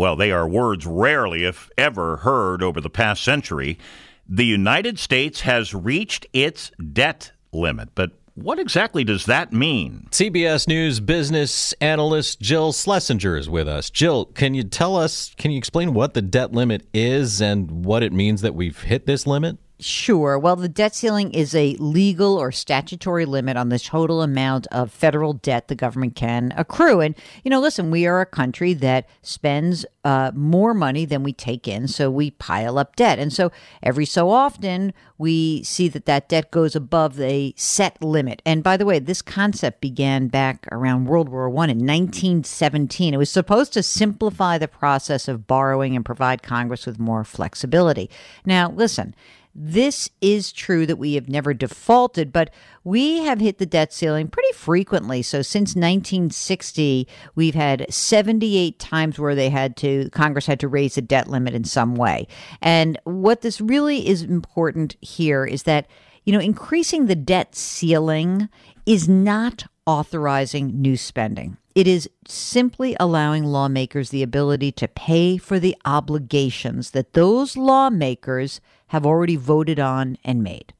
well, they are words rarely, if ever, heard over the past century. The United States has reached its debt limit. But what exactly does that mean? CBS News business analyst Jill Schlesinger is with us. Jill, can you tell us, can you explain what the debt limit is and what it means that we've hit this limit? Sure. Well, the debt ceiling is a legal or statutory limit on the total amount of federal debt the government can accrue. And, you know, listen, we are a country that spends uh, more money than we take in, so we pile up debt. And so every so often we see that that debt goes above a set limit. And by the way, this concept began back around World War One in 1917. It was supposed to simplify the process of borrowing and provide Congress with more flexibility. Now, listen. This is true that we have never defaulted, but we have hit the debt ceiling pretty frequently. So since 1960, we've had 78 times where they had to, Congress had to raise the debt limit in some way. And what this really is important here is that, you know, increasing the debt ceiling is not authorizing new spending. It is simply allowing lawmakers the ability to pay for the obligations that those lawmakers have already voted on and made.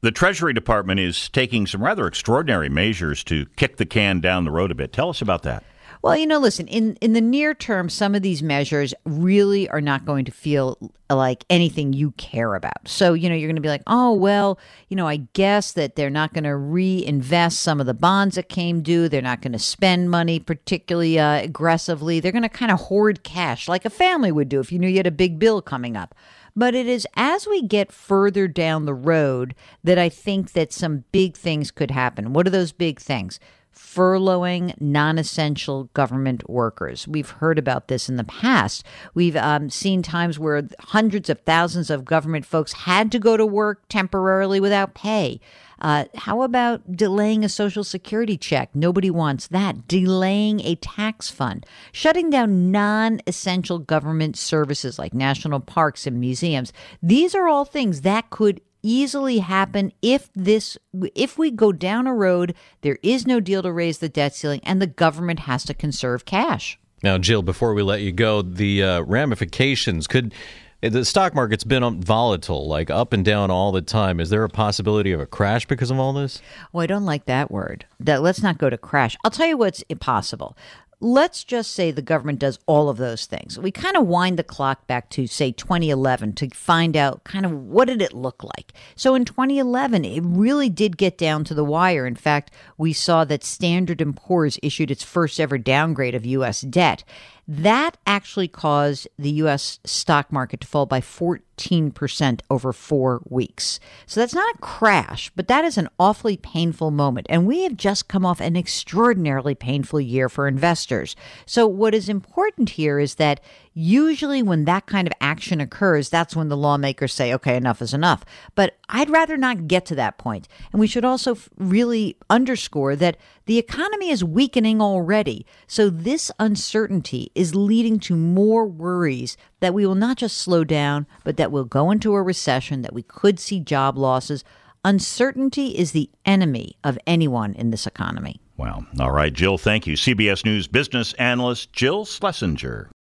The Treasury Department is taking some rather extraordinary measures to kick the can down the road a bit. Tell us about that. Well, you know, listen, in, in the near term, some of these measures really are not going to feel like anything you care about. So, you know, you're going to be like, oh, well, you know, I guess that they're not going to reinvest some of the bonds that came due. They're not going to spend money particularly uh, aggressively. They're going to kind of hoard cash like a family would do if you knew you had a big bill coming up. But it is as we get further down the road that I think that some big things could happen. What are those big things? Furloughing non essential government workers. We've heard about this in the past. We've um, seen times where hundreds of thousands of government folks had to go to work temporarily without pay. Uh, how about delaying a social security check? Nobody wants that. Delaying a tax fund, shutting down non essential government services like national parks and museums. These are all things that could easily happen if this if we go down a road there is no deal to raise the debt ceiling and the government has to conserve cash. Now jill before we let you go the uh, ramifications could the stock market's been volatile like up and down all the time. Is there a possibility of a crash because of all this? Well i don't like that word. That let's not go to crash. I'll tell you what's impossible let's just say the government does all of those things. We kind of wind the clock back to say 2011 to find out kind of what did it look like. So in 2011 it really did get down to the wire. In fact, we saw that Standard & Poor's issued its first ever downgrade of US debt. That actually caused the US stock market to fall by 14% over 4 weeks. So that's not a crash, but that is an awfully painful moment and we have just come off an extraordinarily painful year for investors. So what is important here is that Usually, when that kind of action occurs, that's when the lawmakers say, okay, enough is enough. But I'd rather not get to that point. And we should also really underscore that the economy is weakening already. So, this uncertainty is leading to more worries that we will not just slow down, but that we'll go into a recession, that we could see job losses. Uncertainty is the enemy of anyone in this economy. Wow. All right, Jill, thank you. CBS News business analyst Jill Schlesinger.